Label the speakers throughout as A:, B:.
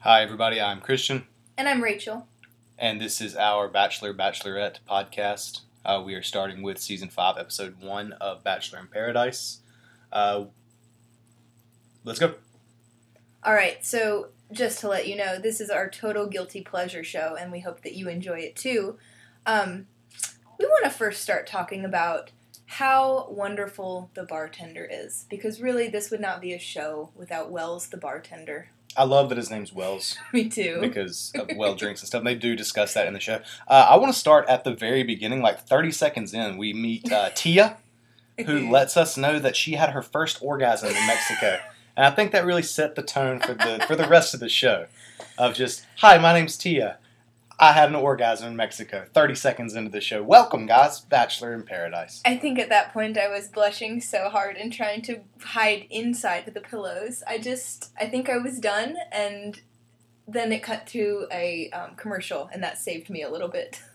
A: Hi, everybody. I'm Christian,
B: And I'm Rachel.
A: and this is our Bachelor Bachelorette podcast. Uh, we are starting with season five, episode one of Bachelor in Paradise. Uh, let's go.
B: All right, so just to let you know, this is our total guilty pleasure show, and we hope that you enjoy it too. Um, we want to first start talking about how wonderful the bartender is, because really, this would not be a show without Wells the bartender.
A: I love that his name's Wells
B: Me too.
A: because of well drinks and stuff. They do discuss that in the show. Uh, I want to start at the very beginning, like 30 seconds in. We meet uh, Tia, who lets us know that she had her first orgasm in Mexico. And I think that really set the tone for the for the rest of the show. Of just, hi, my name's Tia. I had an orgasm in Mexico. Thirty seconds into the show. Welcome, guys. Bachelor in Paradise.
B: I think at that point I was blushing so hard and trying to hide inside the pillows. I just, I think I was done, and then it cut to a um, commercial, and that saved me a little bit.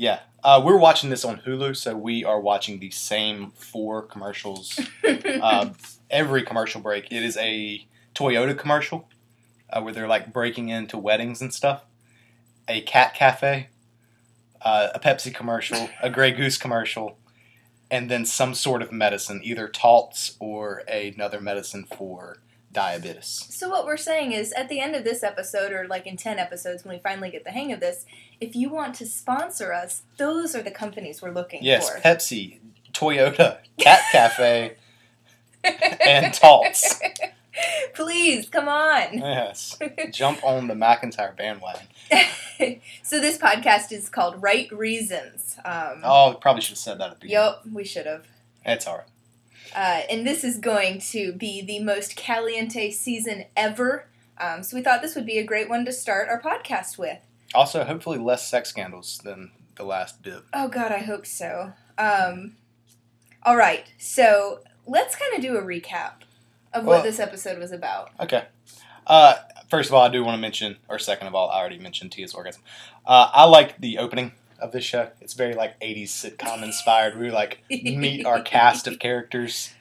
A: Yeah, uh, we're watching this on Hulu, so we are watching the same four commercials. uh, every commercial break, it is a Toyota commercial uh, where they're like breaking into weddings and stuff. A cat cafe, uh, a Pepsi commercial, a Grey Goose commercial, and then some sort of medicine, either Taltz or another medicine for diabetes.
B: So what we're saying is, at the end of this episode, or like in ten episodes, when we finally get the hang of this, if you want to sponsor us, those are the companies we're looking
A: Yes,
B: for.
A: Pepsi, Toyota, Cat Cafe, and Taltz.
B: Please come on.
A: Yes, jump on the McIntyre bandwagon.
B: so this podcast is called Right Reasons. Um,
A: Oh, probably should have said that at the beginning.
B: Yep, we should have.
A: It's all right.
B: Uh, and this is going to be the most caliente season ever. Um, so we thought this would be a great one to start our podcast with.
A: Also, hopefully, less sex scandals than the last bit.
B: Oh God, I hope so. Um, all right, so let's kind of do a recap of what
A: Well-
B: this episode was about.
A: Okay. Uh, first of all, I do want to mention, or second of all, I already mentioned Tia's orgasm. Uh, I like the opening of this show. It's very like '80s sitcom inspired. We like meet our cast of characters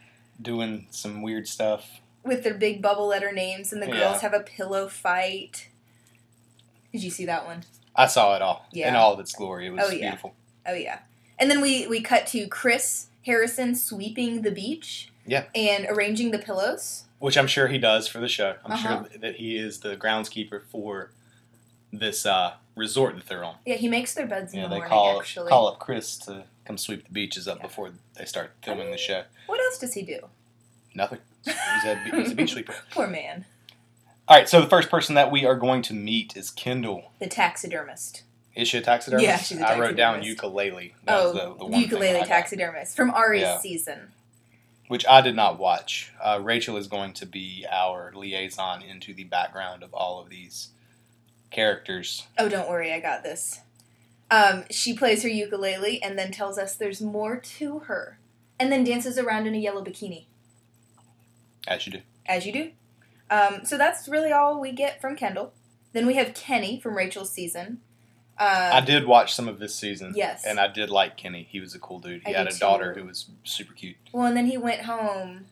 A: doing some weird stuff.
B: with their big bubble letter names, and the girls
A: Yeah.
B: have a pillow fight. Did you see that one?
A: I saw it all
B: yeah.
A: in all of its glory. It was
B: Oh, yeah.
A: beautiful.
B: Oh yeah. And then we we cut to Chris Harrison sweeping the beach.
A: Yeah.
B: And arranging the pillows.
A: which I'm sure he does for the show. I'm
B: Uh-huh.
A: sure that he is the groundskeeper for this uh, resort that they're on.
B: Yeah, he makes their beds in
A: Yeah,
B: the
A: they
B: morning.
A: call
B: actually.
A: call up Chris to come sweep the beaches up
B: Yeah.
A: before they start filming the show.
B: What else does he do?
A: Nothing. He's a, he's a beach sweeper.
B: Poor man.
A: All right, so the first person that we are going to meet is Kendall.
B: The taxidermist.
A: Is she a taxidermist?
B: Yeah, she's a
A: I wrote down ukulele. That
B: oh,
A: was the, the one
B: ukulele taxidermist from Arie's
A: Yeah.
B: season.
A: Which I did not watch. Uh, Rachel is going to be our liaison into the background of all of these characters.
B: Oh, don't worry, I got this. Um, she plays her ukulele and then tells us there's more to her, and then dances around in a yellow bikini,
A: As you do.
B: as you do. Um, so that's really all we get from Kendall. Then we have Kenny from Rachel's season. Uh,
A: I did watch some of this season.
B: Yes.
A: And I did like Kenny. He was a cool dude. He
B: I
A: had a daughter
B: too.
A: who was super cute.
B: well, and then he went home.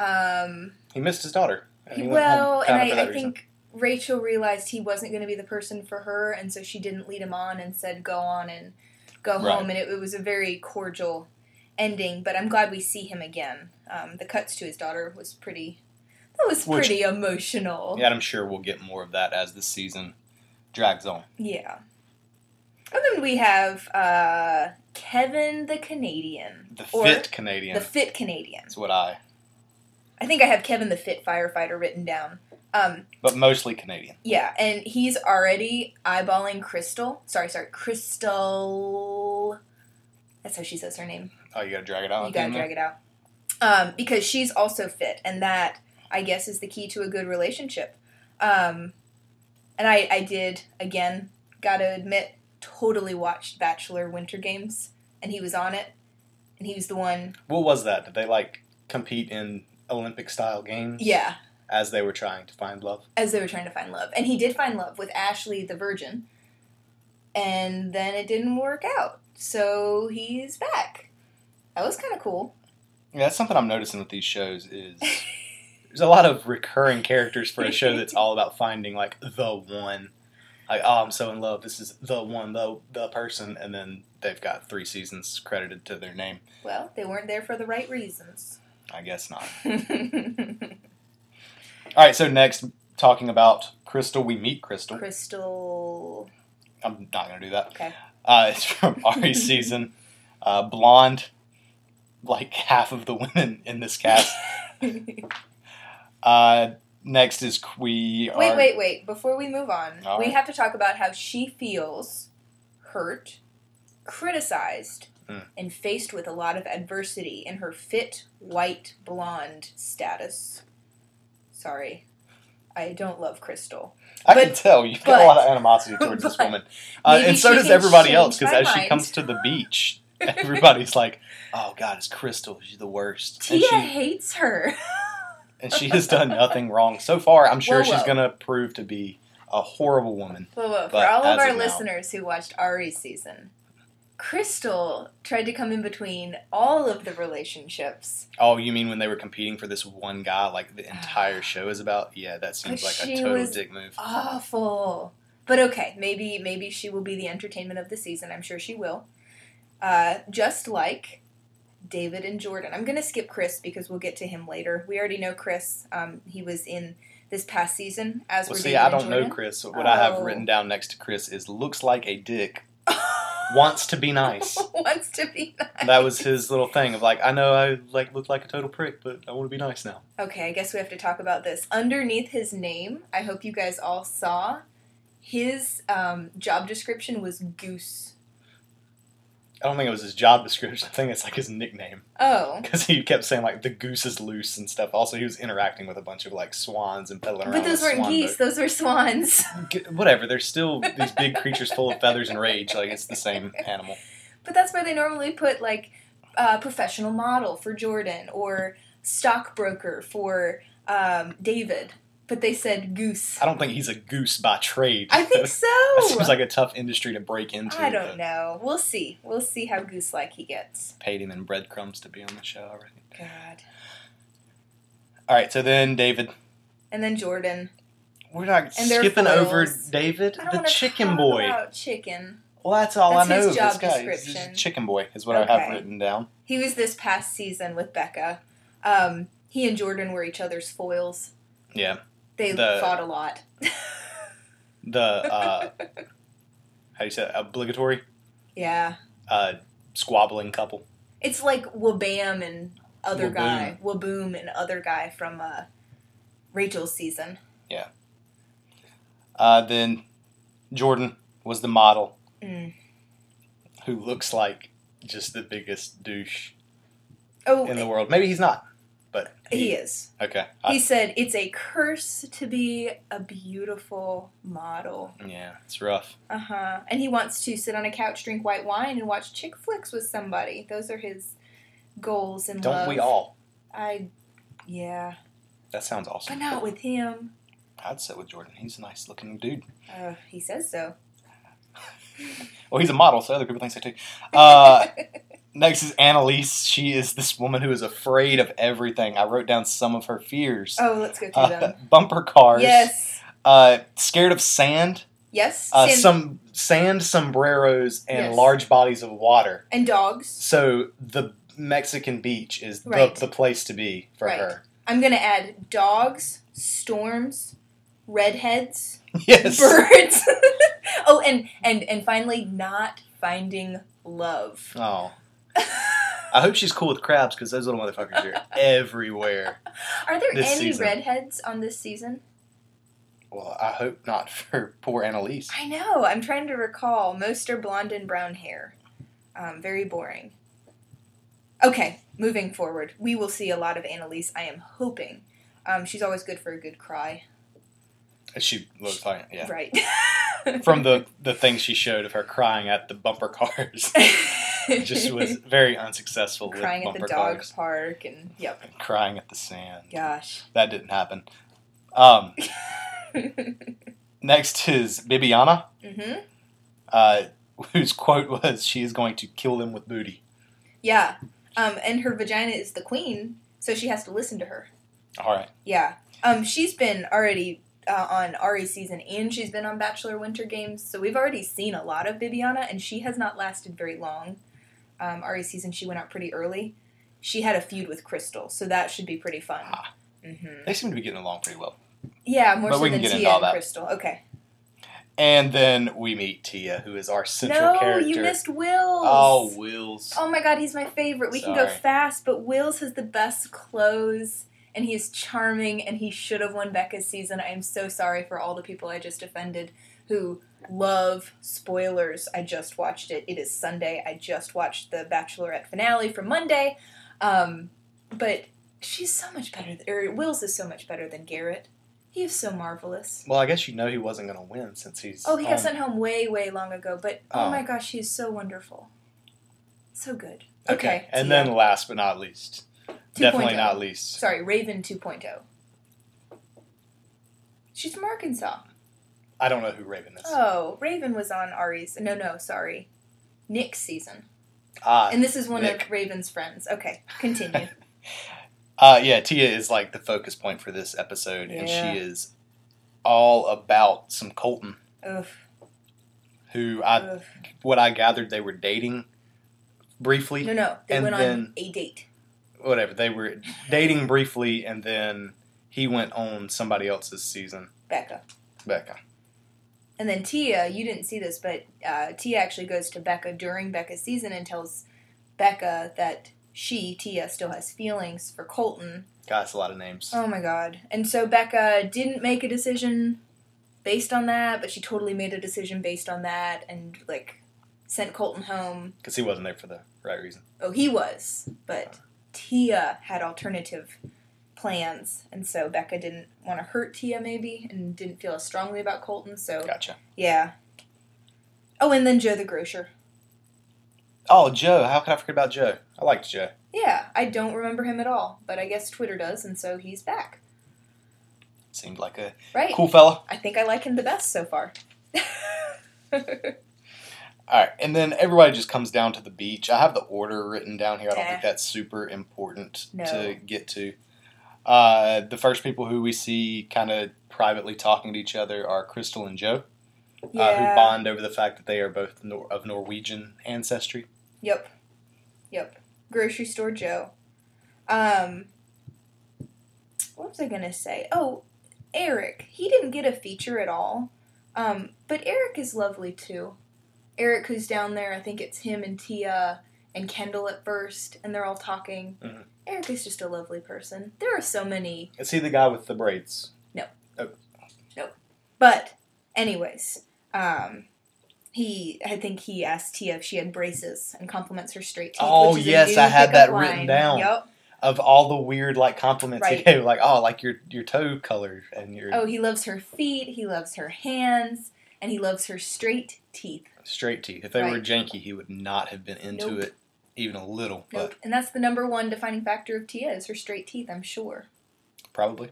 B: Um,
A: He missed his daughter. and
B: he-
A: he went home
B: well, and I, I think Rachel realized he wasn't going to be the person for her, and so she didn't lead him on and said, "Go on and go
A: Right.
B: home." And it, it was a very cordial ending. But I'm glad we see him again. Um, the cuts to his daughter was pretty. That was
A: Which-
B: pretty emotional.
A: Yeah, I'm sure we'll get more of that as the season drags on.
B: Yeah. And then we have uh, Kevin the Canadian.
A: The fit Canadian
B: The fit Canadian.
A: That's what I,
B: I think I have Kevin the fit firefighter written down. Um,
A: but mostly Canadian.
B: yeah, and he's already eyeballing Crystal. Sorry, sorry, Crystal. That's how she says her name.
A: Oh, you gotta drag it out.
B: you gotta drag it out. Um, because she's also fit, and that I guess is the key to a good relationship. Um, and I, I did again, gotta admit, totally watched Bachelor Winter Games, and he was on it, and he was the one.
A: What was that? Did they like compete in Olympic style games?
B: Yeah,
A: As they were trying to find love.
B: as they were trying to find love, and he did find love with Ashley the Virgin, and then it didn't work out, so he's back. That was kind of cool.
A: Yeah, that's something I'm noticing with these shows is There's a lot of recurring characters for a show that's all about finding like the one. Like, oh, I'm so in love. This is the one, the the person, and then they've got three seasons credited to their name.
B: Well, they weren't there for the right reasons.
A: I guess not. All right, so next, talking about Crystal, we meet Crystal.
B: Crystal.
A: I'm not gonna do that.
B: Okay.
A: Uh, it's from Arie's season. Uh, blonde, like half of the women in this cast. Uh, next is we are.
B: Wait, wait, wait. Before we move on,
A: All
B: we
A: right.
B: have to talk about how she feels hurt, criticized,
A: Hmm.
B: and faced with a lot of adversity in her fit, white, blonde status. Sorry. I don't love Crystal.
A: I
B: but-
A: can tell you've got a lot of animosity towards this woman, uh, and so does everybody else. Because as she comes to the beach, everybody's like, "Oh God, it's Crystal. She's the worst."
B: Tia
A: she,
B: hates her.
A: and she has done nothing wrong so far. I'm sure
B: Whoa,
A: she's gonna prove to be a horrible woman.
B: Whoa, whoa. For all of our
A: of now-
B: listeners who watched Arie's season, Crystal tried to come in between all of the relationships.
A: Oh, you mean when they were competing for this one guy? Like the entire show is about? Yeah, that seems like a total dick move.
B: Awful. But okay, maybe maybe she will be the entertainment of the season. I'm sure she will. Uh, just like David and Jordan. I'm gonna skip Chris because we'll get to him later. We already know Chris. Um, he was in this past season as
A: Well, see,
B: David
A: I don't know. Chris. What I have
B: Oh.
A: written down next to Chris is looks like a dick, wants to be nice.
B: Wants to be nice.
A: that was his little thing of like, I know I like look like a total prick, but I want to be nice now.
B: Okay, I guess we have to talk about this. Underneath his name, I hope you guys all saw, his um, job description was Goose.
A: I don't think it was his job description. I think it's like his nickname
B: Oh.
A: because he kept saying like the goose is loose and stuff. Also, he was interacting with a bunch of like swans and peddling around.
B: But those weren't geese,
A: boat.
B: those were swans.
A: Whatever. They're still these big creatures full of feathers and rage. Like it's the same animal.
B: But that's where they normally put like uh, professional model for Jordan or stockbroker for um, David. But they said goose.
A: I don't think he's a goose by trade.
B: I think so.
A: that seems like a tough industry to break into.
B: I don't know. We'll see. We'll see how goose like he gets.
A: Paid him in breadcrumbs to be on the show already.
B: God.
A: All right, so then David.
B: And then Jordan.
A: We're not
B: And
A: skipping over. David, the chicken boy.
B: Chicken.
A: Well, that's all
B: That's
A: I know.
B: his job
A: this guy.
B: Description.
A: chicken boy is what I have written down.
B: He was this past season with Becca. Um, he and Jordan were each other's foils.
A: Yeah,
B: They
A: The-
B: fought a lot.
A: the uh, how do you say it? obligatory
B: yeah.
A: uh, squabbling couple.
B: It's like Wabam and other
A: Waboom.
B: guy. Waboom and other guy from uh, Rachel's season. Yeah.
A: Uh, then Jordan was the model
B: Mm.
A: who looks like just the biggest douche
B: Oh,
A: in the world. Maybe he's not, but
B: he is.
A: Okay,
B: He
A: I,
B: said it's a curse to be a beautiful model.
A: yeah, it's rough.
B: Uh huh. And he wants to sit on a couch, drink white wine, and watch chick flicks with somebody. Those are his goals and life.
A: Don't
B: love.
A: we all?
B: I, yeah,
A: That sounds awesome.
B: but not with him.
A: I'd sit with Jordan. He's a nice looking dude.
B: Uh, he says so.
A: Well, he's a model, so other people think so too. Uh, next is Annalise. She is this woman who is afraid of everything. I wrote down some of her fears.
B: oh, let's go through
A: Uh,
B: them.
A: bumper cars.
B: Yes.
A: Uh, scared of sand.
B: Yes.
A: Uh,
B: Sand-
A: some sand sombreros and
B: Yes.
A: large bodies of water.
B: and dogs.
A: So the Mexican beach is
B: Right.
A: the, the place to be for
B: Right.
A: her.
B: I'm gonna add dogs, storms, redheads,
A: Yes.
B: birds. oh, and and and finally, not finding love.
A: Oh. I hope she's cool with crabs because those little motherfuckers are everywhere.
B: Are there any
A: season.
B: redheads on this season?
A: Well, I hope not for poor Annalise.
B: I know. I'm trying to recall. Most are blonde and brown hair. Um, very boring. Okay, moving forward, we will see a lot of Annalise. I am hoping. Um, she's always good for a good cry.
A: She looked fine, yeah.
B: Right.
A: From the the thing she showed of her crying at the bumper cars, just was very unsuccessful
B: crying at the dog
A: cars.
B: park and yep.
A: And crying at the sand.
B: Gosh.
A: That didn't happen. Um, next is Bibiana,
B: mhm.
A: uh, whose quote was, "She is going to kill them with booty."
B: Yeah. Um, and her vagina is the queen, so she has to listen to her.
A: All right.
B: Yeah. Um, she's been already uh, on Arie's season and she's been on Bachelor Winter Games, so we've already seen a lot of Bibiana, and she has not lasted very long. Um, Arie's season, she went out pretty early. She had a feud with Crystal, so that should be pretty fun.
A: Ah.
B: hmm
A: They seem to be getting along pretty well.
B: Yeah, more
A: But
B: so
A: we can
B: than
A: get into
B: Tia
A: all
B: and
A: that.
B: Crystal. Okay.
A: And then we meet Tia, who is our central
B: no,
A: character.
B: you missed Wills.
A: Oh, Wills.
B: Oh my god, he's my favorite. We can go fast, but Wills has the best clothes and he is charming and he should have won Becca's season. I am so sorry for all the people I just offended who love spoilers. I just watched it. It is Sunday. I just watched the Bachelorette finale from Monday. Um, but she's so much better, th- or Wills is so much better than Garrett. He is so marvelous.
A: Well, I guess you know he wasn't going to win since he's.
B: Oh, he got sent home way, way long ago. But oh,
A: Oh.
B: my gosh, he's so wonderful, so good.
A: Okay.
B: Okay,
A: And then last but not least,
B: 2.0.
A: definitely not least,
B: Sorry, Raven 2.0. She's from Arkansas.
A: I don't know who Raven is.
B: Oh, Raven was on Arie's. No, no, sorry. Nick's season.
A: Ah,
B: And this is one
A: Nick.
B: of Raven's friends. Okay, continue.
A: Uh, yeah, Tia is like the focus point for this episode, and she is all about some Colton,
B: Oof.
A: who I,
B: oof.
A: what I gathered, they were dating briefly.
B: No, no. They
A: And
B: went
A: then-
B: on a date.
A: Whatever, they were dating briefly, and then he went on somebody else's season.
B: Becca.
A: Becca.
B: And then Tia, you didn't see this, but uh, Tia actually goes to Becca during Becca's season and tells Becca that she, Tia, still has feelings for Colton
A: God, that's a lot of names.
B: Oh my god. And so Becca didn't make a decision based on that, but she totally made a decision based on that and like sent Colton home.
A: Because he wasn't there for the right reason.
B: Oh, he was, but Tia had alternative plans, and so Becca didn't want to hurt Tia maybe and didn't feel as strongly about Colton, so
A: Gotcha.
B: yeah. Oh, and then Joe the grocer.
A: Oh, Joe. How could I forget about Joe? I liked Joe.
B: Yeah, I don't remember him at all, but I guess Twitter does, and so he's back.
A: Seemed like a
B: Right.
A: cool fella.
B: I think I like him the best so far.
A: All right, and then everybody just comes down to the beach. I have the order written down here. I don't
B: Eh.
A: think that's super important
B: No.
A: to get to. Uh, the first people who we see kind of privately talking to each other are Crystal and Joe, uh, who bond over the fact that they are both Nor- of Norwegian ancestry.
B: Yep. Yep. Grocery store Joe. Um what was I gonna say? Oh, Eric. He didn't get a feature at all. Um, but Eric is lovely too. Eric who's down there, I think it's him and Tia and Kendall at first, and they're all talking.
A: Mhm.
B: Eric is just a lovely person. There are so many
A: Is he the guy with the braids? No. Oh. Nope.
B: But, anyways, um, he I think he asked Tia if she had braces and compliments her straight teeth.
A: Oh, yes, I had that written down.
B: Yep.
A: Of all the weird like compliments he gave, like oh, like your your toe color and your
B: Oh, he loves her feet. He loves her hands, and he loves her straight teeth.
A: straight teeth. If they were janky, he would not have been into
B: Nope.
A: it even a little.
B: Nope. And that's the number one defining factor of Tia is her straight teeth. I'm sure.
A: Probably.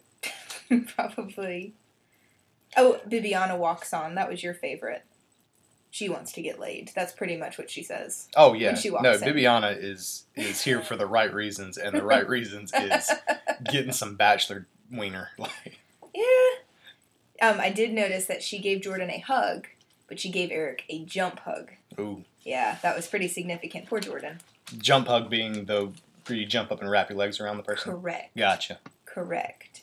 B: Probably. Oh, Bibiana walks on. That was your favorite. She wants to get laid. That's pretty much what she says.
A: Oh yeah, When
B: she walks
A: no.
B: in.
A: Bibiana is is here for the right reasons, and the right reasons is getting some bachelor wiener.
B: Yeah. Um, I did notice that she gave Jordan a hug, but she gave Eric a jump hug.
A: ooh,
B: Yeah, that was pretty significant. Poor Jordan.
A: Jump hug being the where you jump up and wrap your legs around the person.
B: Correct.
A: Gotcha.
B: Correct.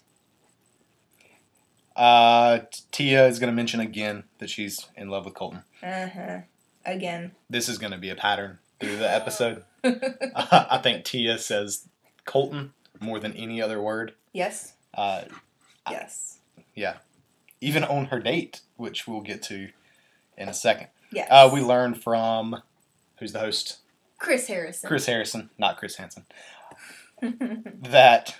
A: Uh, Tia is going to mention again that she's in love with Colton.
B: Uh huh. Again.
A: This is going to be a pattern through the episode. I think Tia says Colton more than any other word.
B: yes.
A: Uh,
B: Yes. Yeah.
A: Even on her date, which we'll get to in a second.
B: Yes.
A: Uh, we learned from who's the host,
B: Chris Harrison.
A: Chris Harrison, not Chris Hansen, that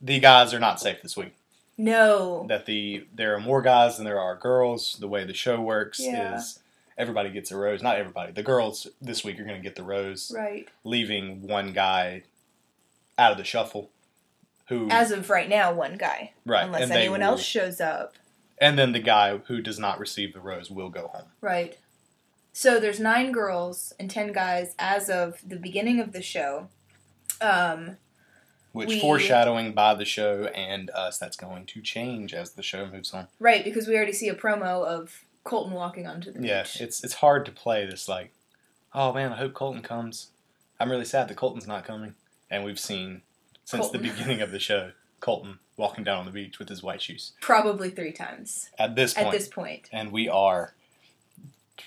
A: the guys are not safe this week.
B: no.
A: That the there are more guys than there are girls. The way the show works
B: Yeah.
A: is everybody gets a rose. Not everybody. The girls this week are going to get the rose,
B: Right.
A: leaving one guy out of the shuffle. Who
B: As of right now, one guy.
A: right?
B: Unless
A: and
B: anyone
A: will-
B: else shows up.
A: and then the guy who does not receive the rose will go home.
B: Right. So there's nine girls and ten guys as of the beginning of the show. Um,
A: which
B: We-
A: foreshadowing by the show and us, that's going to change as the show moves on.
B: Right, because we already see a promo of Colton walking onto the
A: Yeah,
B: beach.
A: it's it's hard to play this like, oh man, I hope Colton comes. I'm really sad that Colton's not coming. And we've seen since the beginning of the show, Colton walking down on the beach with his white shoes.
B: Probably three times
A: At this point,
B: at this
A: and we are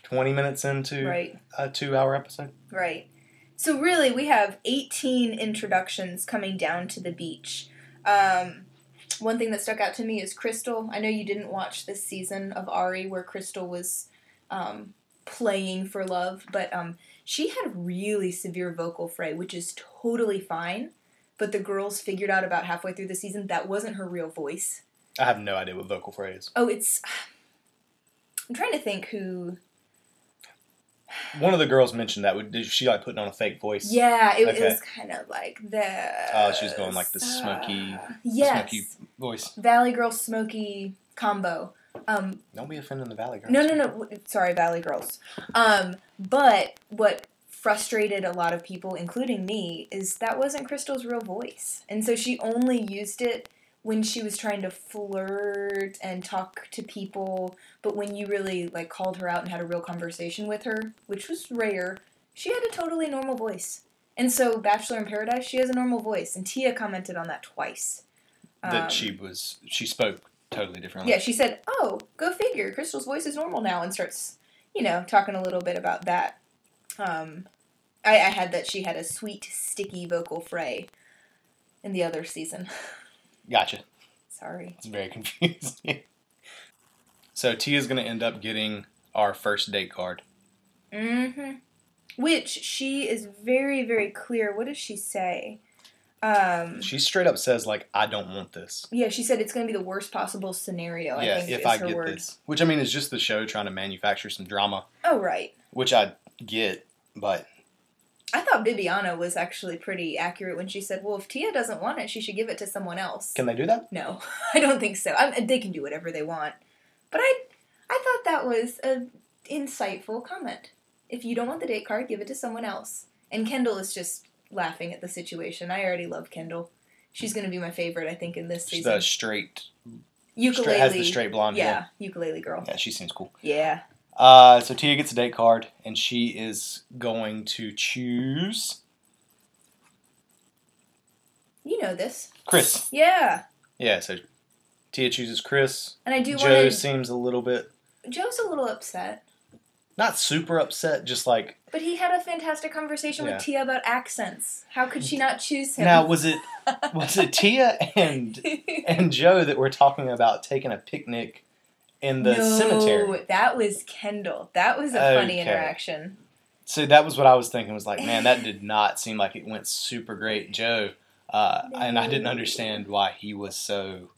A: 20 minutes into
B: Right,
A: a two-hour episode.
B: right. So really, we have 18 introductions coming down to the beach. Um, one thing that stuck out to me is Crystal. I know you didn't watch this season of Arie where Crystal was um, playing for love, but um, she had really severe vocal fray, which is totally fine. But the girls figured out about halfway through the season that wasn't her real voice.
A: I have no idea what vocal fray is.
B: Oh, it's. I'm trying to think who.
A: One of the girls mentioned that. Did she like putting on a fake voice?
B: Yeah, it, it
A: Okay.
B: was kind of like the.
A: Oh, she was going like the smoky-
B: yes,
A: Smoky voice.
B: Valley Girl smoky combo. Um,
A: Don't be offending the Valley Girls.
B: no, no, no. Sorry, Valley Girls. Um, but what frustrated a lot of people, including me, is that wasn't Crystal's real voice, and so she only used it when she was trying to flirt and talk to people. But when you really like called her out and had a real conversation with her, which was rare, she had a totally normal voice. And so, Bachelor in Paradise, she has a normal voice, and Tia commented on that twice.
A: That
B: Um,
A: she was. She spoke totally differently.
B: yeah, she said, "Oh, go figure. Crystal's voice is normal now," and starts, you know, talking a little bit about that. Um, I, I had that she had a sweet, sticky vocal fray in the other season.
A: Gotcha.
B: Sorry.
A: It's very confusing. so Tia's gonna end up getting our first date card.
B: Mm-hmm. Which she is very, very clear. What does she say? Um,
A: She straight up says like, "I don't want this."
B: yeah, she said it's going to be the worst possible scenario. I
A: yeah,
B: think
A: if
B: is
A: I get
B: word.
A: this, which I mean is just the show trying to manufacture some drama,
B: Oh, right.
A: which I get, but
B: I thought Bibiana was actually pretty accurate when she said, "Well, if Tia doesn't want it, she should give it to someone else."
A: can they do that?
B: No, I don't think so. I they can do whatever they want, but I, I thought that was a insightful comment. If you don't want the date card, give it to someone else. And Kendall is just laughing at the situation. I already love Kendall. She's going to be my favorite, I think, in this
A: She's
B: season.
A: the straight,
B: ukulele
A: straight has the straight blonde
B: yeah,
A: hair.
B: ukulele girl.
A: Yeah, she seems cool.
B: Yeah.
A: Uh, so Tia gets a date card, and she is going to choose
B: You know this.
A: Chris.
B: Yeah.
A: Yeah, so Tia chooses Chris.
B: And I do
A: Joe
B: want to.
A: seems a little bit
B: Joe's a little upset.
A: not super upset, just like
B: But he had a fantastic conversation
A: Yeah.
B: with Tia about accents. How could she not choose him?
A: now was it was it Tia and and Joe that were talking about taking a picnic in the
B: no,
A: cemetery.
B: that was Kendall. That was a funny
A: Okay.
B: interaction.
A: So that was what I was thinking. Was like, man, that did not seem like it went super great, Joe. Uh, And I didn't understand why he was so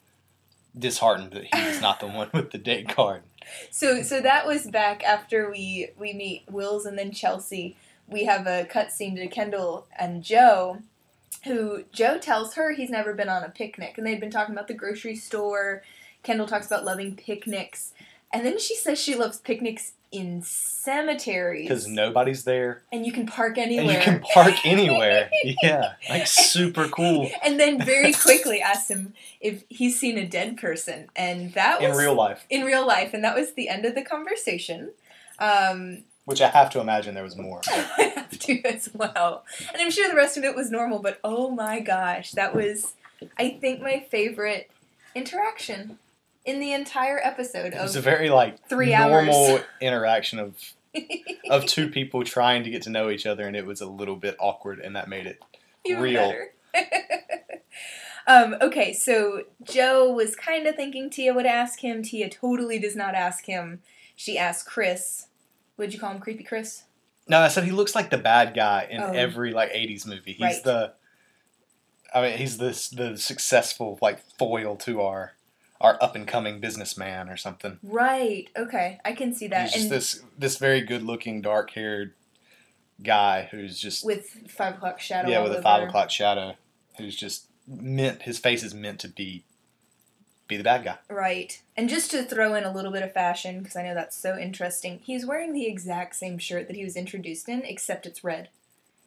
A: disheartened that he was not the one with the date card.
B: So so that was back after we we meet Wills and then Chelsea. We have a cutscene to Kendall and Joe, who Joe tells her he's never been on a picnic, and they've been talking about the grocery store. Kendall talks about loving picnics, and then she says she loves picnics in cemeteries
A: Because nobody's there,
B: and you can park anywhere.
A: and you can park anywhere. yeah, like super cool
B: and then very quickly asks him if he's seen a dead person, and that was
A: in real life.
B: in real life, and that was the end of the conversation. Um,
A: Which I have to imagine there was more.
B: I have to as well, and I'm sure the rest of it was normal. But oh my gosh, that was, I think, my favorite interaction in the entire episode
A: It was a very like
B: three
A: normal
B: hours.
A: interaction of of two people trying to get to know each other, and it was a little bit awkward, and that made it
B: Even
A: real.
B: um, okay, so Joe was kind of thinking Tia would ask him. Tia totally does not ask him. She asks Chris. Would you call him Creepy Chris?
A: No, I said he looks like the bad guy in
B: Oh.
A: every like '80s movie. He's
B: Right.
A: the, I mean, he's this the successful like foil to our our up and coming businessman or something.
B: Right. Okay, I can see that.
A: He's just
B: and
A: this this very good looking dark haired guy who's just
B: with five o'clock shadow.
A: yeah with a five o'clock shadow who's just meant his face is meant to be be the bad guy.
B: Right. And just to throw in a little bit of fashion, because I know that's so interesting, he's wearing the exact same shirt that he was introduced in, except it's red.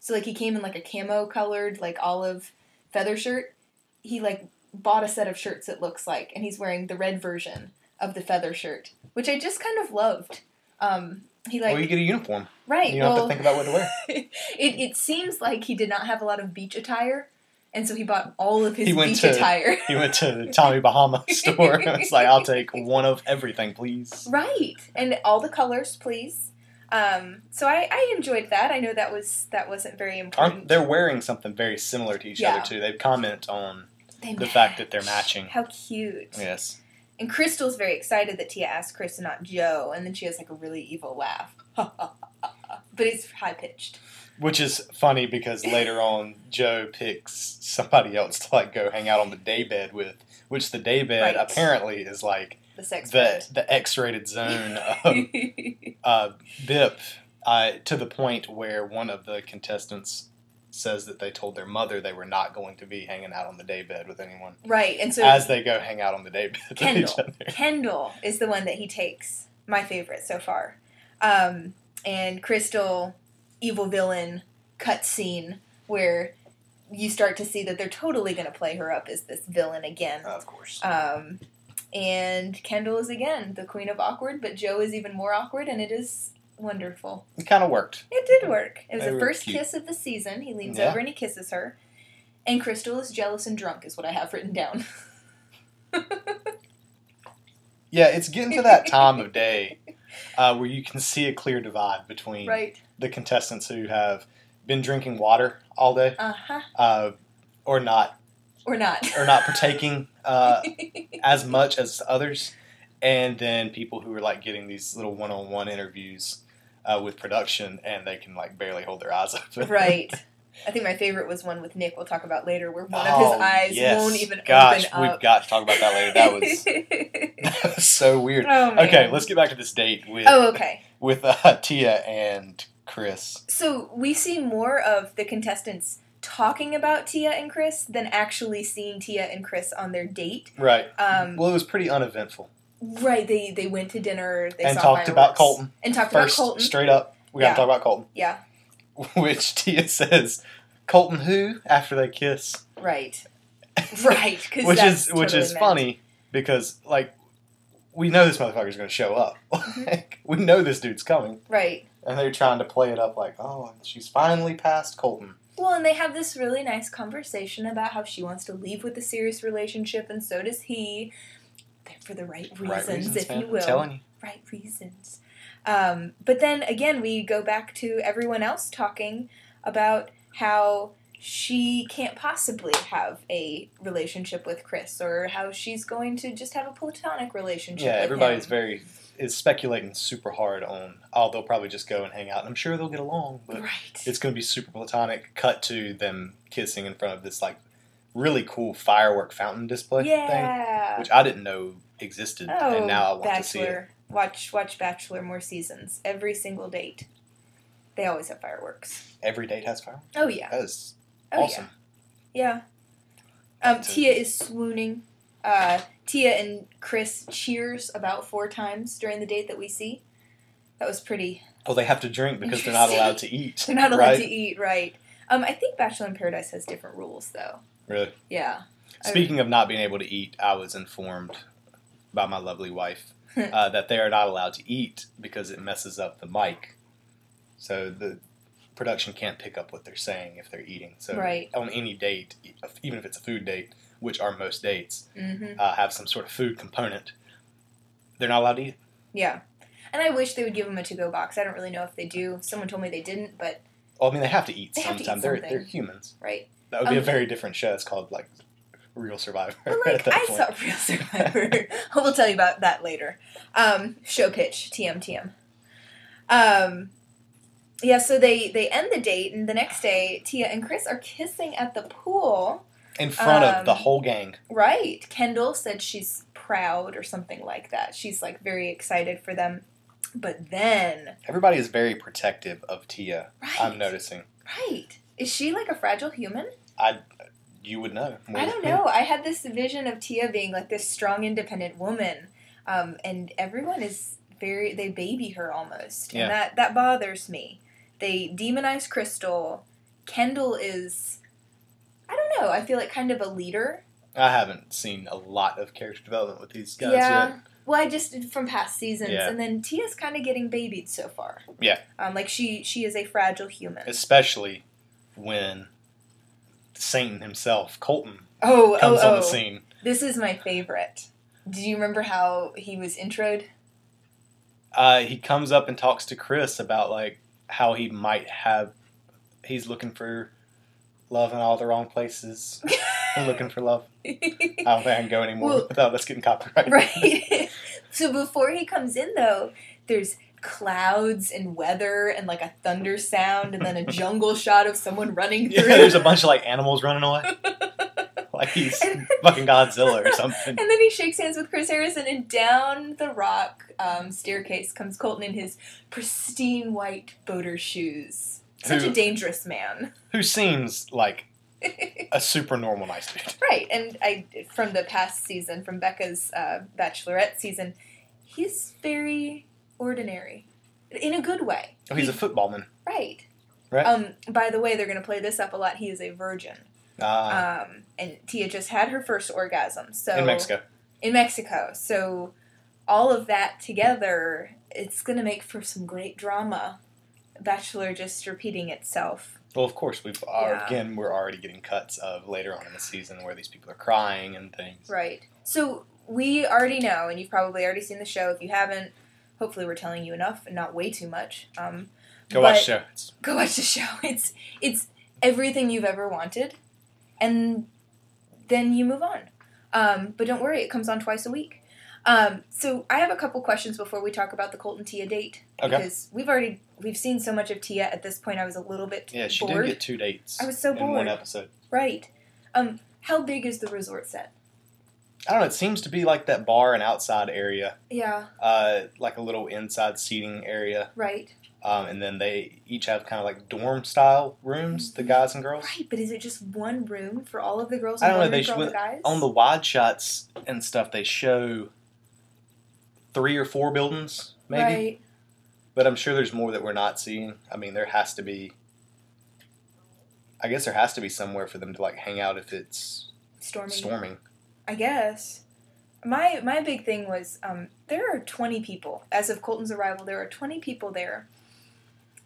B: So, like, he came in like a camo colored, like olive feather shirt, he like bought a set of shirts. It looks like, and he's wearing the red version of the feather shirt, which I just kind of loved. Um, he like
A: well, you get a uniform.
B: right.
A: You don't
B: well,
A: have to think about what to wear.
B: it it seems like he did not have a lot of beach attire, and so he bought all of his
A: He went
B: beach
A: to-
B: attire.
A: He went to the Tommy Bahama store and it's like, I'll take one of everything, please.
B: Right, and all the colors, please. Um, so I, I enjoyed that. I know that was that wasn't very important.
A: Aren't they're wearing something very similar to each
B: Yeah.
A: other too? They comment on
B: They
A: the fact that they're matching.
B: How cute!
A: yes.
B: And Crystal's very excited that Tia asked Chris and not Joe, and then she has like a really evil laugh, but it's high pitched.
A: Which is funny because later on Joe picks somebody else to like go hang out on the daybed with, which the daybed
B: Right.
A: apparently is like
B: The sex
A: the the X rated zone of uh, BIP uh, to the point where one of the contestants says that they told their mother they were not going to be hanging out on the daybed with anyone
B: right, and so
A: as they go hang out on the daybed with
B: Kendall.
A: each other.
B: Kendall is the one that he takes. My favorite so far. Um, and Crystal, evil villain, cut scene where you start to see that they're totally going to play her up as this villain again.
A: Of course.
B: Um, and Kendall is again the queen of awkward, but Joe is even more awkward, and it is wonderful.
A: It kind of worked.
B: It did work. It was
A: They
B: the first
A: cute.
B: kiss of the season. He leans
A: Yeah.
B: over and he kisses her. And Crystal is jealous and drunk, is what I have written down.
A: Yeah, it's getting to that time of day uh, where you can see a clear divide between
B: right.
A: the contestants who have been drinking water all day
B: Uh huh.
A: uh, or not
B: Or not.
A: or not partaking uh, as much as others, and then people who are like getting these little one-on-one interviews uh, with production and they can like barely hold their eyes open.
B: right. I think my favorite was one with Nick. We'll talk about later, where one of
A: Oh,
B: his eyes
A: yes.
B: won't even
A: Gosh,
B: open
A: we've got to talk about that later. That was that was so weird.
B: oh.
A: Okay, let's get back to this date with
B: Oh, okay.
A: with uh, Tia and Chris.
B: So we see more of the contestants talking about Tia and Chris than actually seeing Tia and Chris on their date.
A: Right.
B: Um,
A: well, it was pretty uneventful.
B: Right. They they went to dinner. They
A: and talked about. Colton
B: And talked
A: first,
B: about Colton.
A: straight up. We got to
B: Yeah.
A: talk about Colton,
B: Yeah.
A: which Tia says, "Colton who?" After they kiss,
B: Right. Right. 'cause
A: which is which is
B: meant.
A: funny because like we know this motherfucker's going to show up.
B: Mm-hmm.
A: like we know this dude's coming,
B: Right.
A: and they're trying to play it up like, "Oh, she's finally past Colton."
B: Well, and they have this really nice conversation about how she wants to leave with a serious relationship, and so does he. For the right reasons,
A: right reasons,
B: if
A: man.
B: you
A: I'm
B: will.
A: telling you.
B: right reasons. Um, but then again, we go back to everyone else talking about how she can't possibly have a relationship with Chris, or how she's going to just have a platonic relationship.
A: Yeah, everybody's
B: him.
A: very is speculating super hard on. Oh, they'll probably just go and hang out. and I'm sure they'll get along, but
B: right.
A: it's going to be super platonic. Cut to them kissing in front of this like really cool firework fountain display thing, which I didn't know existed,
B: oh,
A: and now I want to see it.
B: Watch watch Bachelor more seasons. Every single date, they always have fireworks.
A: Every date has fireworks.
B: Oh yeah.
A: That is
B: Oh
A: awesome.
B: yeah. Yeah. Um, Tia is swooning. Uh, Tia and Chris cheers about four times during the date that we see. That was pretty.
A: Well, they have to drink because they're not allowed to eat.
B: They're not allowed
A: right?
B: to eat, right? Um, I think Bachelor in Paradise has different rules, though.
A: Really.
B: Yeah.
A: Speaking of not being able to eat, I was informed by my lovely wife uh, that they are not allowed to eat because it messes up the mic. So the production can't pick up what they're saying if they're eating. So
B: Right.
A: on any date, even if it's a food date, which are most dates,
B: Mm-hmm.
A: uh, have some sort of food component, they're not allowed to eat.
B: Yeah. And I wish they would give them a to-go box. I don't really know if they do. Someone told me they didn't, but
A: Well, I mean, they have to eat
B: They have to eat
A: they're
B: something.
A: they're humans.
B: right.
A: That would be a
B: Um,
A: very different show. It's called like Real Survivor.
B: But like I
A: point.
B: saw Real Survivor. we'll tell you about that later. Um, show pitch, TM TM. Um, yeah, so they they end the date, and the next day, Tia and Chris are kissing at the pool.
A: in front of the
B: um,
A: whole gang.
B: Right. Kendall said she's proud or something like that. She's like very excited for them. But then,
A: Everybody is very protective of Tia.
B: right,
A: I'm noticing.
B: right. Is she like a fragile human?
A: You would know. more
B: I don't know. I had this vision of Tia being like this strong, independent woman, um, and everyone is very they baby her almost,
A: Yeah.
B: and that that bothers me. They demonize Crystal. Kendall is, I don't know. I feel like kind of a leader
A: I haven't seen a lot of character development with these guys
B: yeah.
A: yet.
B: Well, I just from past seasons,
A: Yeah.
B: and then Tia's kind of getting babied so far.
A: Yeah.
B: Um, like she she is a fragile human.
A: Especially when Satan himself, Colton,
B: oh,
A: comes
B: oh,
A: on
B: oh.
A: the scene.
B: This is my favorite. Do you remember how he was introed?
A: Uh, he comes up and talks to Chris about like how he might have. He's looking for love in all the wrong places. looking for love. I don't think I can go anymore
B: Well-
A: without us getting copyrighted.
B: right. so before he comes in, though, there's clouds and weather and like a thunder sound, and then a jungle shot of someone running through.
A: Yeah, there's a bunch of like animals running away, like he's fucking Godzilla or something.
B: And then he shakes hands with Chris Harrison, and down the rock um, staircase comes Colton in his pristine white boater shoes. Such
A: Who-
B: a dangerous man.
A: Who seems like a super normal nice dude.
B: right, and I from the past season, from Becca's uh, Bachelorette season, he's very ordinary, in a good way.
A: Oh, he's a
B: He-
A: footballman.
B: right.
A: Right.
B: Um. By the way, they're going to play this up a lot. He is a virgin.
A: Uh,
B: Um. And Tia just had her first orgasm. So
A: in Mexico.
B: in Mexico. So all of that together, it's going to make for some great drama. Bachelor just repeating itself.
A: Well, of course, we've are,
B: Yeah.
A: again we're already getting cuts of later on in the season where these people are crying and things.
B: Right. So we already know, and you've probably already seen the show. If you haven't, hopefully we're telling you enough and not way too much. Um,
A: Go watch the show. It's-
B: go watch the show. It's it's everything you've ever wanted, and then you move on. Um, but don't worry, it comes on twice a week. Um, so I have a couple questions before we talk about the Colton Tia date
A: Okay.
B: because we've already we've seen so much of Tia at this point. I was a little bit
A: Yeah, she
B: bored.
A: did get two dates.
B: I was so bored.
A: one episode.
B: right. Um, how big is the resort set?
A: I don't know. It seems to be like that bar and outside area,
B: Yeah.
A: uh, like a little inside seating area,
B: Right.
A: um, and then they each have kind of like dorm style rooms, the guys and girls.
B: Right. But is it just one room for all of the girls
A: I don't know, they should-
B: the guys?
A: On the wide shots and stuff, they show three or four buildings, maybe.
B: Right.
A: But I'm sure there's more that we're not seeing. I mean, there has to be. I guess there has to be somewhere for them to like hang out if it's
B: Stormy.
A: storming.
B: I guess. My my big thing was um, there are 20 people. As of Colton's arrival, there are 20 people there.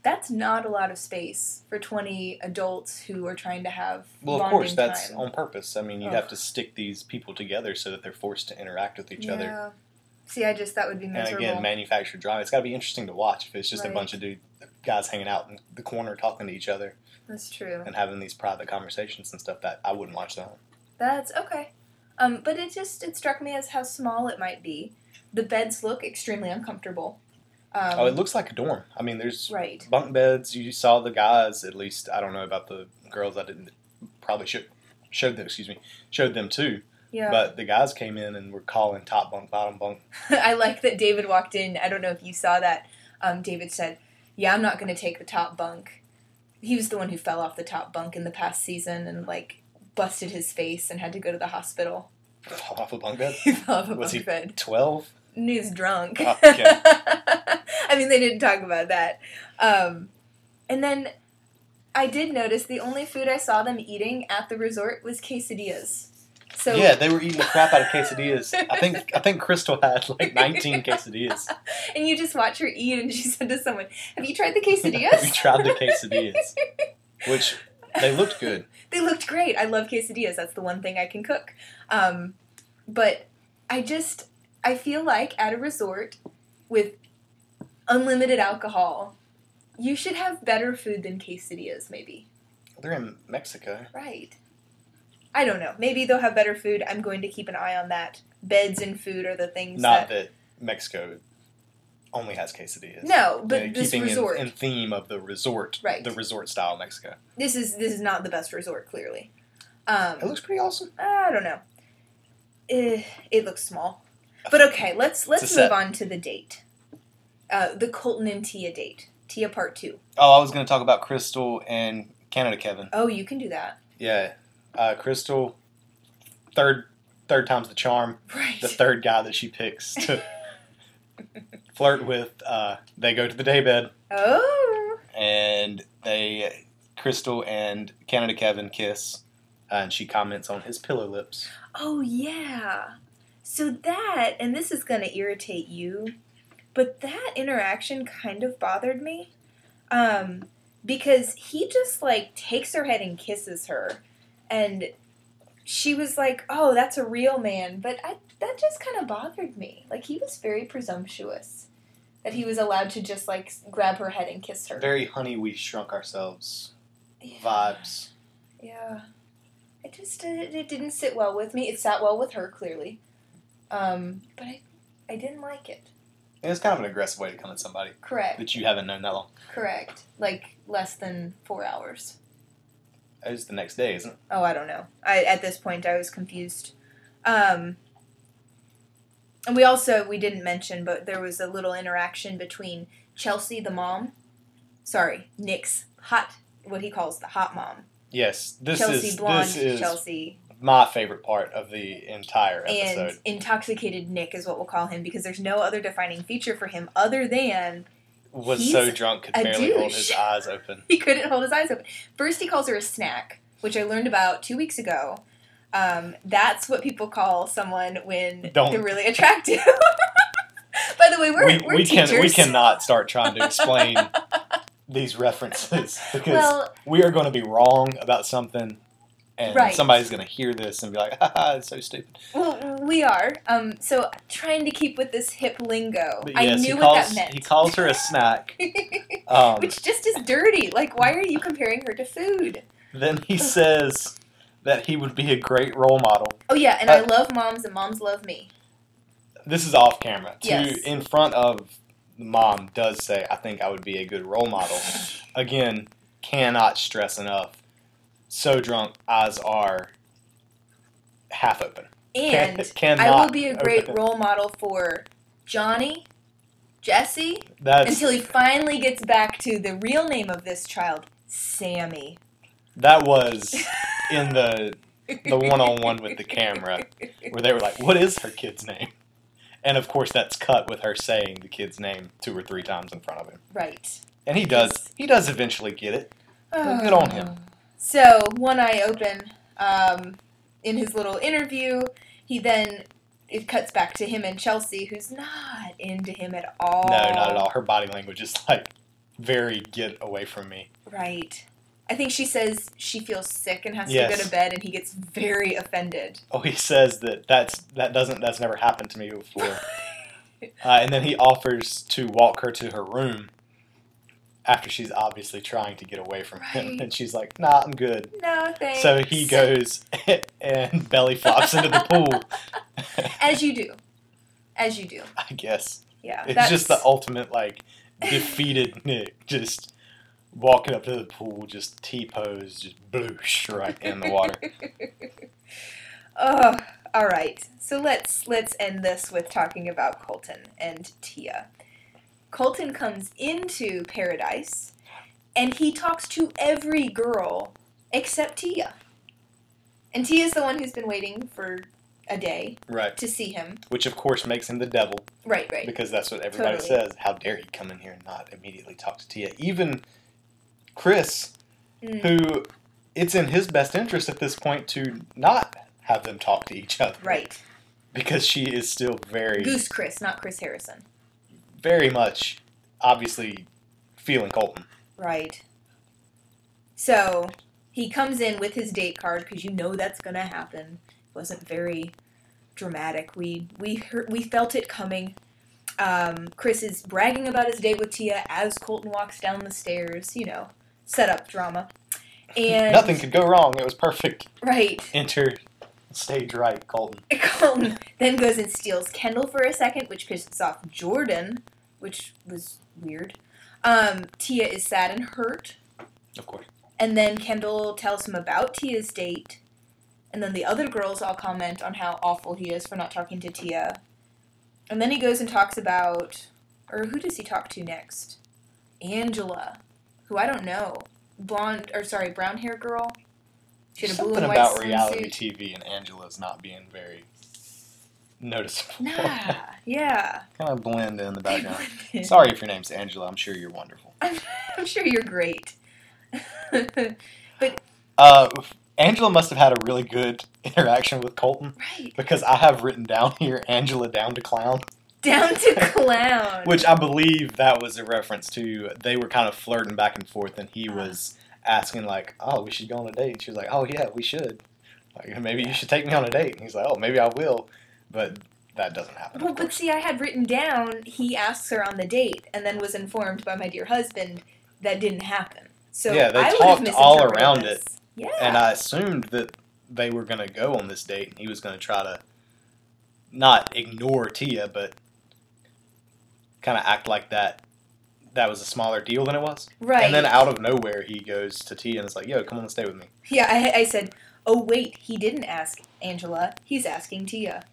B: That's not a lot of space for 20 adults who are trying to have
A: Well, of course, that's
B: time.
A: on purpose. I mean, you have to stick these people together so that they're forced to interact with each other.
B: See, I just that would be
A: And again, manufactured drama. It's got to be interesting to watch if it's just
B: Right.
A: a bunch of dude guys hanging out in the corner talking to each other
B: That's true.
A: and having these private conversations and stuff. That I wouldn't watch that.
B: That's okay. Um, but it just it struck me as how small it might be. The beds look extremely uncomfortable. Um,
A: oh, it looks like a dorm. I mean, there's
B: right.
A: bunk beds. You saw the guys. At least I don't know about the girls. I didn't probably should showed them. Excuse me, showed them too.
B: Yeah.
A: But the guys came in and were calling top bunk, bottom bunk.
B: I like that David walked in. I don't know if you saw that. Um, David said, "Yeah, I'm not going to take the top bunk." He was the one who fell off the top bunk in the past season and like busted his face and had to go to the hospital.
A: Fall off a bunk bed.
B: he fell off a
A: Was
B: bunk
A: he-
B: bed.
A: Twelve.
B: And he was drunk.
A: Oh, okay.
B: I mean, they didn't talk about that. Um, and then I did notice the only food I saw them eating at the resort was quesadillas. So
A: yeah, they were eating the crap out of quesadillas. I think I think Crystal had like 19 quesadillas.
B: and you just watch her eat, and she said to someone, "Have you tried the quesadillas?"
A: we tried the quesadillas, which they looked good.
B: they looked great. I love quesadillas. That's the one thing I can cook. Um, but I just I feel like at a resort with unlimited alcohol, you should have better food than quesadillas. Maybe
A: They're in Mexico.
B: right. I don't know. Maybe they'll have better food. I'm going to keep an eye on that. Beds and food are the things
A: Not
B: that.
A: that Mexico only has quesadillas.
B: No, but
A: Yeah,
B: this
A: keeping
B: resort.
A: in, in theme of the resort,
B: Right.
A: the resort style Mexico.
B: this is this is not the best resort. Clearly. Um,
A: It looks pretty awesome.
B: I don't know. Eh, it looks small, but okay. Let's let's move
A: set.
B: on to the date. Uh, the Colton and Tia date. Tia part two.
A: Oh, I was going to talk about Crystal and Canada Kevin.
B: Oh, you can do that.
A: Yeah, uh, Crystal, third third time's the charm.
B: Right.
A: The third guy that she picks to flirt with. Uh, they go to the daybed.
B: Oh.
A: and they Crystal and Canada Kevin kiss. and she comments on his pillow lips.
B: Oh yeah. So that and this is going to irritate you, but that interaction kind of bothered me. Um because he just like takes her head and kisses her and she was like, "Oh, that's a real man." But I that just kind of bothered me. Like he was very presumptuous that he was allowed to just like grab her head and kiss her.
A: Very honey, we shrunk ourselves
B: Yeah.
A: vibes.
B: Yeah. It just it, it didn't sit well with me. It sat well with her clearly. Um, but I I didn't like it.
A: And it's kind of an aggressive way to come at somebody
B: Correct.
A: that you haven't known that long.
B: Correct. Like less than 4 hours.
A: It's the next day, isn't it?
B: Oh, I don't know. I at this point I was confused. Um and we also we didn't mention but there was a little interaction between Chelsea the mom. Sorry, Nick's hot what he calls the hot mom.
A: Yes. This
B: Chelsea
A: is
B: blonde
A: this is
B: Chelsea
A: my favorite part of the entire episode.
B: and intoxicated Nick is what we'll call him because there's no other defining feature for him other than
A: was so drunk could barely hold his eyes open.
B: he couldn't hold his eyes open. First, he calls her a snack, which I learned about two weeks ago. Um, that's what people call someone when
A: Don't.
B: they're really attractive. By the way, we're,
A: we
B: we're
A: we
B: teachers.
A: can we cannot start trying to explain these references because
B: Well,
A: we are going to be wrong about something, and
B: Right.
A: somebody's going to hear this and be like, "Ha it's so stupid."
B: well, we are. Um, so trying to keep with this hip lingo.
A: But
B: I knew what
A: calls
B: that meant.
A: he calls her a snack. Um,
B: Which just is dirty. Like, why are you comparing her to food?
A: then he says that he would be a great role model.
B: Oh yeah, and I
A: Uh,
B: love moms, and moms love me.
A: This is off camera. To
B: Yes.
A: in front of the mom does say, "I think I would be a good role model." Again, cannot stress enough. So drunk, eyes are half open.
B: And
A: cannot
B: I will be a great
A: open.
B: role model for Johnny, Jesse,
A: That's
B: until he finally gets back to the real name of this child, Sammy.
A: That was in the the one on one with the camera where they were like, "What is her kid's name?" And of course, that's cut with her saying the kid's name two or three times in front of him,
B: Right.
A: and he does. He does eventually get it. Well, good on him.
B: So, one eye open, um, in his little interview, he then it cuts back to him and Chelsea, who's not into him at all.
A: No, not at all. Her body language is like very get away from me.
B: Right. I think she says she feels sick and has to go to bed, and he gets very offended.
A: Oh, he says that that's that doesn't that's never happened to me before. uh, and then he offers to walk her to her room after she's obviously trying to get away from him, and she's like, "Nah, I'm good."
B: No, thanks.
A: So he goes and belly flops into the pool.
B: As you do. As you do.
A: I guess
B: Yeah.
A: it's
B: that's-
A: just the ultimate like defeated Nick just walking up to the pool, just T pose, just bloosh right in the water.
B: oh, all right. So let's let's end this with talking about Colton and Tia. Colton comes into paradise, and he talks to every girl except Tia. And Tia's the one who's been waiting for a day
A: Right.
B: to see him.
A: Which of course makes him the devil
B: Right, right.
A: because that's what everybody
B: Totally.
A: says. How dare he come in here and not immediately talk to Tia? Even Chris,
B: Mm,
A: who it's in his best interest at this point to not have them talk to each other.
B: right.
A: Because she is still very,
B: Goose Chris, not Chris Harrison.
A: very much obviously feeling Colton.
B: Right. So he comes in with his date card because you know that's gonna happen. It wasn't very dramatic. We we heard, we felt it coming. Um, Chris is bragging about his date with Tia as Colton walks down the stairs. You know, set up drama. And
A: Nothing could go wrong. It was perfect.
B: right.
A: Enter stage right, Colton.
B: Colton then goes and steals Kendall for a second, which pisses off Jordan, which was weird. Um, Tia is sad and hurt.
A: Of course.
B: And then Kendall tells him about Tia's date. And then the other girls all comment on how awful he is for not talking to Tia. And then he goes and talks about, or who does he talk to next? Angela, who I don't know. Blonde, or sorry, brown hair girl. She had a blue
A: Something
B: and white
A: about reality
B: swimsuit.
A: TV and Angela's not being very noticeable.
B: Nah, yeah.
A: kind of blend in the background. Sorry if your name's Angela. I'm sure you're wonderful.
B: I'm, sure you're great.
A: Uh, Angela must have had a really good interaction with Colton
B: Right.
A: because I have written down here Angela down to clown,
B: Down to clown.
A: which I believe that was a reference to they were kind of flirting back and forth, and he
B: Uh-huh.
A: was asking like, "Oh, we should go on a date." And she was like, "Oh yeah, we should. Like maybe you should take me on a date." And he's like, "Oh, maybe I will," but that doesn't happen.
B: Well, but see, I had written down he asks her on the date, and then was informed by my dear husband that didn't happen. So
A: Yeah, they
B: I
A: talked all around
B: this. Yeah.
A: And I assumed that they were going to go on this date, and he was going to try to not ignore Tia, but kind of act like that that was a smaller deal than it was.
B: right.
A: And then out of nowhere, he goes to Tia and is like, "Yo, come on and stay with me."
B: Yeah, I, I said, oh wait, he didn't ask Angela. He's asking Tia.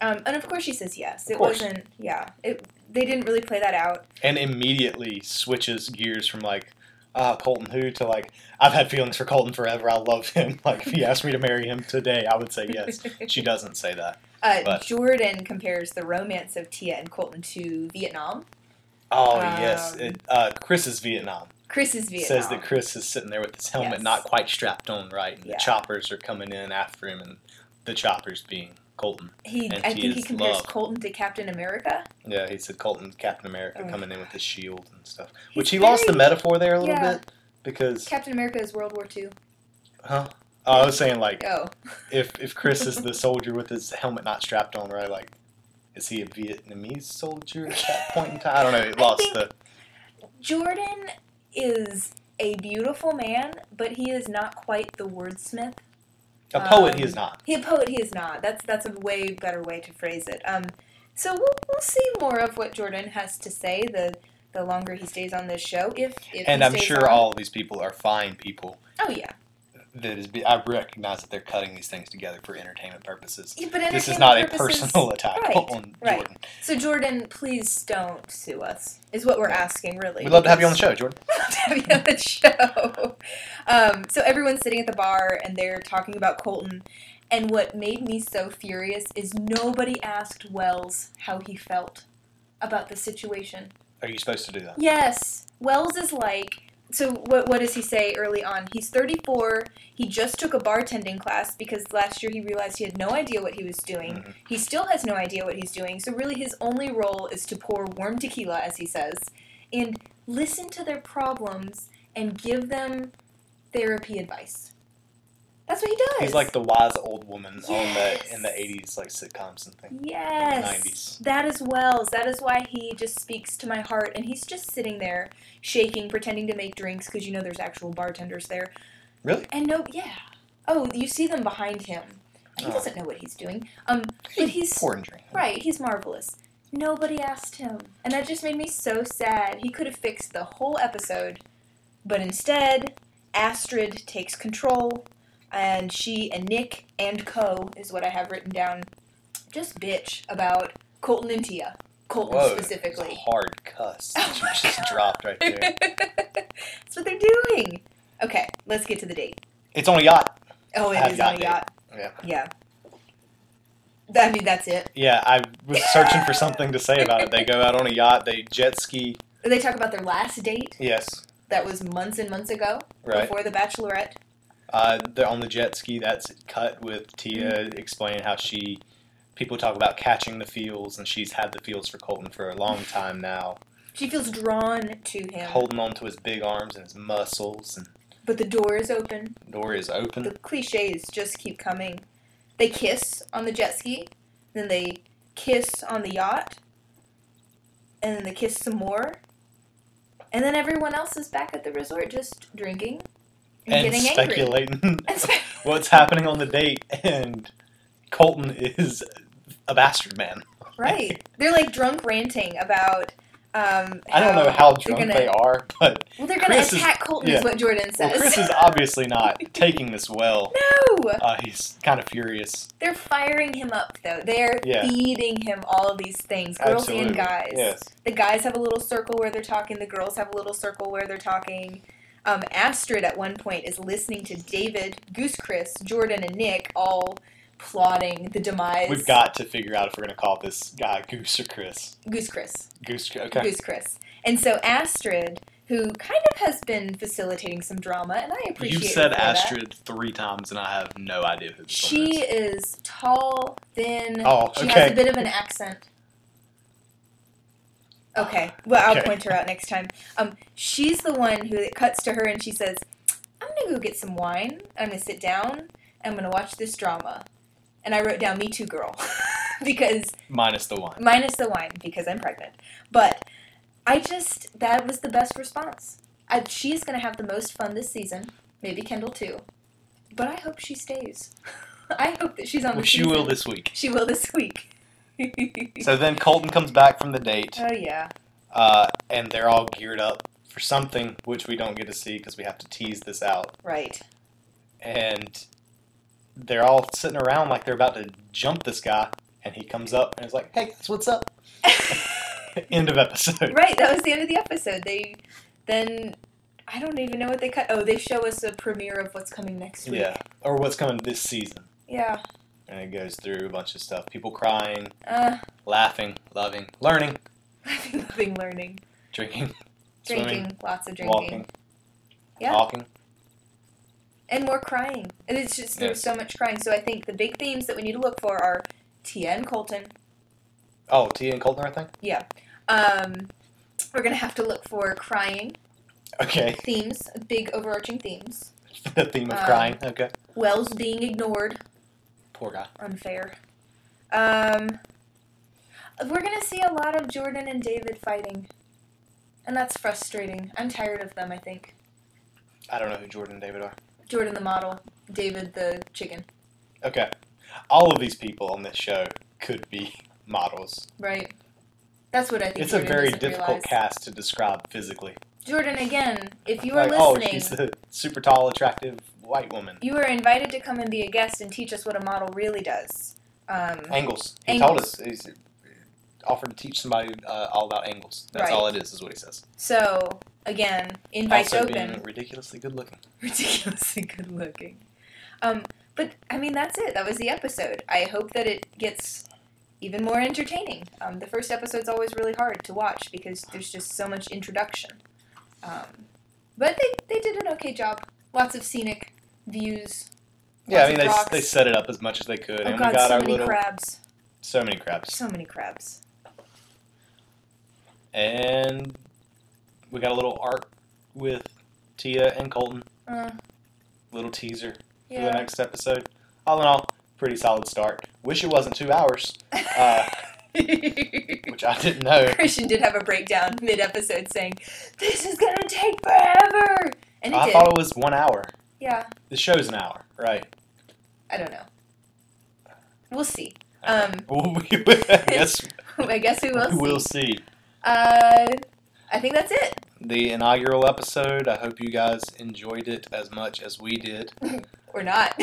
B: Um, and of course she says yes. It wasn't. Yeah. It. They didn't really play that out.
A: And immediately switches gears from like, "Ah, Colton who?" to like, "I've had feelings for Colton forever. I love him. Like, if he asked me to marry him today, I would say yes." She doesn't say that.
B: Uh, Jordan compares the romance of Tia and Colton to Vietnam.
A: Oh
B: Um,
A: yes, it, uh, Chris is Vietnam.
B: Chris is Vietnam.
A: says that Chris is sitting there with his helmet
B: Yes.
A: not quite strapped on right, and
B: Yeah.
A: the choppers are coming in after him, and the choppers being Colton.
B: he,
A: and
B: I think he
A: Tia's
B: compares
A: love.
B: Colton to Captain America.
A: Yeah, he said Colton, Captain America,
B: Oh.
A: coming in with his shield and stuff.
B: He's
A: Which he lost the metaphor there a little
B: Yeah.
A: bit because,
B: Captain America is World War II.
A: huh? Oh, I was saying like
B: Oh,
A: if if Chris is the soldier with his helmet not strapped on right, like is he a Vietnamese soldier at that point in time? I don't know. He lost the.
B: Jordan is a beautiful man, but he is not quite the wordsmith.
A: A poet, he
B: um,
A: is not.
B: He a poet, he is not. That's that's a way better way to phrase it. Um, so we'll, we'll see more of what Jordan has to say the the longer he stays on this show. If if
A: And
B: he
A: I'm sure
B: on.
A: all of these people are fine people.
B: Oh yeah,
A: That is, I recognize that they're cutting these things together for entertainment purposes.
B: Yeah, but
A: This is
B: entertainment
A: not a personal attack
B: Right,
A: on
B: right.
A: Jordan.
B: So Jordan, please don't sue us. Is what we're
A: No.
B: asking, really.
A: We'd love to have you on the show, Jordan.
B: We'd love to have you on the show. Um, so everyone's sitting at the bar and they're talking about Colton. And what made me so furious is nobody asked Wells how he felt about the situation.
A: Are you supposed to do that?
B: Yes, Wells is like. So what what does he say early on? He's 34. He just took a bartending class because last year he realized he had no idea what he was doing.
A: Mhm.
B: He still has no idea what he's doing. So really his only role is to pour warm tequila as he says and listen to their problems and give them therapy advice. That's what he does.
A: He's like the wise old woman on the in the '80s like sitcoms and things.
B: Yes.
A: 90s.
B: That is Wells. That is why he just speaks to my heart. And he's just sitting there, shaking, pretending to make drinks because you know there's actual bartenders there.
A: Really?
B: And no, yeah. Oh, you see them behind him. He
A: Oh.
B: doesn't know what he's doing. Um, but he's
A: pouring drink.
B: right. He's marvelous. Nobody asked him, and that just made me so sad. He could have fixed the whole episode, but instead, Astrid takes control, and she and Nick and Co is what I have written down. Just bitch about Colton and Tia. Colton
A: Whoa,
B: specifically.
A: a hard cuss oh that you just dropped right there.
B: That's what they're doing. Okay, let's get to the date.
A: It's on a yacht.
B: Oh, it is on a
A: date.
B: yacht.
A: Yeah.
B: Yeah. I mean, that's it.
A: Yeah, I was searching for something to say about it. They go out on a yacht. They jet ski.
B: They talk about their last date
A: Yes,
B: that was months and months ago
A: right.
B: before the Bachelorette.
A: Uh, they're on the jet ski. That's cut with Tia explaining how she. People talk about catching the feels, and she's had the feels for Colton for a long time now.
B: She feels drawn to him,
A: Holding on to his big arms and his muscles, and
B: but the door is open.
A: the door is open.
B: The cliches just keep coming. They kiss on the jet ski, then they kiss on the yacht, and then they kiss some more, and then everyone else is back at the resort just drinking and,
A: and speculating what's happening on the date, and Colton is a bastard man.
B: right. They're like drunk ranting about. Um,
A: I don't know how drunk
B: gonna,
A: they are, but
B: Well, they're gonna
A: Chris is-
B: attack Colton,
A: yeah.
B: is what Jordan
A: well,
B: says.
A: Chris is obviously not taking this well.
B: no,
A: Uh, he's kind of furious.
B: they're firing him up though. They're
A: Yeah.
B: feeding him all of these things, girls
A: Absolutely.
B: and guys.
A: Yes.
B: The guys have a little circle where they're talking. The girls have a little circle where they're talking. Um, Astrid at one point is listening to David, Goose Chris, Jordan, and Nick all plotting the demise.
A: We've got to figure out if we're going to call this guy Goose or Chris.
B: Goose Chris.
A: Goose, okay.
B: Goose Chris. And so Astrid who kind of has been facilitating some drama, and I appreciate.
A: You've said
B: her for that.
A: Astrid three times, and I have no idea who this
B: She
A: woman is.
B: is tall, thin.
A: Oh, okay.
B: She has a bit of an accent. Okay, well, I'll
A: Okay.
B: point her out next time. Um, she's the one who it cuts to her and she says, "I'm gonna go get some wine. I'm gonna sit down. I'm gonna watch this drama." And I wrote down "Me Too, girl," because
A: Minus the one.
B: minus the wine because I'm pregnant. But I just that was the best response. I, she's gonna have the most fun this season. Maybe Kendall too. But I hope she stays. I hope that she's on
A: Well,
B: the
A: she
B: season.
A: will this week.
B: She will this week.
A: So then Colton comes back from the date,
B: oh yeah.
A: uh, and they're all geared up for something, which we don't get to see because we have to tease this out.
B: Right.
A: And they're all sitting around like they're about to jump this guy, and he comes up and is like, "Hey, guys, what's up?" End of episode.
B: right. That was the end of the episode. They then I don't even know what they cut. Oh, they show us a premiere of what's coming next week.
A: Yeah, or what's coming this season,
B: Yeah.
A: And it goes through a bunch of stuff: people crying,
B: Uh,
A: laughing, loving, learning,
B: loving learning,
A: drinking,
B: drinking,
A: swimming,
B: lots of drinking,
A: walking,
B: Yeah.
A: talking.
B: and more crying. And it's just there's
A: Yes.
B: so much crying. So I think the big themes that we need to look for are Tia and Colton.
A: Oh, Tia and Colton, I think.
B: Yeah, um, we're gonna have to look for crying
A: Okay,
B: themes, big overarching themes.
A: the theme of
B: Um,
A: crying. Okay,
B: Wells being ignored,
A: poor guy.
B: unfair. Um, we're gonna see a lot of Jordan and David fighting, and that's frustrating. I'm tired of them. I think
A: I don't know who Jordan and David are.
B: Jordan the model, David the chicken.
A: Okay, all of these people on this show could be models.
B: Right. That's what I think.
A: It's
B: Jordan
A: a very difficult
B: realize.
A: cast to describe physically.
B: Jordan, again, if you are
A: like, oh,
B: listening,
A: she's the super tall, attractive white woman.
B: you were invited to come and be a guest and teach us what a model really does. Um,
A: Angles. He
B: Angles.
A: told us he's offered to teach somebody uh, all about angles. That's
B: Right.
A: all it is, is what he says.
B: so again, invites
A: also
B: open.
A: being ridiculously good looking.
B: ridiculously good looking. Um, but I mean, that's it. That was the episode. I hope that it gets even more entertaining. Um, the first episode's always really hard to watch because there's just so much introduction. Um, but they, they did an okay job. Lots of scenic views.
A: Yeah, I mean they,
B: rocks.
A: they set it up as much as they could,
B: Oh
A: and
B: god,
A: we got
B: so
A: our
B: many
A: little
B: crabs.
A: so many crabs,
B: So many crabs.
A: and we got a little arc with Tia and Colton.
B: Uh,
A: Little teaser for the next episode. All in all, pretty solid start. Wish it wasn't two hours, uh, which I didn't know.
B: Christian did have a breakdown mid episode saying, This is gonna take forever! And
A: I
B: did.
A: thought it was one hour.
B: Yeah,
A: The show's an hour, right?
B: I don't know. We'll see. Um,
A: yes,
B: I guess we will see.
A: we'll see.
B: Uh, I think that's it.
A: The inaugural episode. I hope you guys enjoyed it as much as we did.
B: Or not.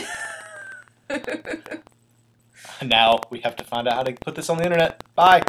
A: Now we have to find out how to put this on the internet. Bye.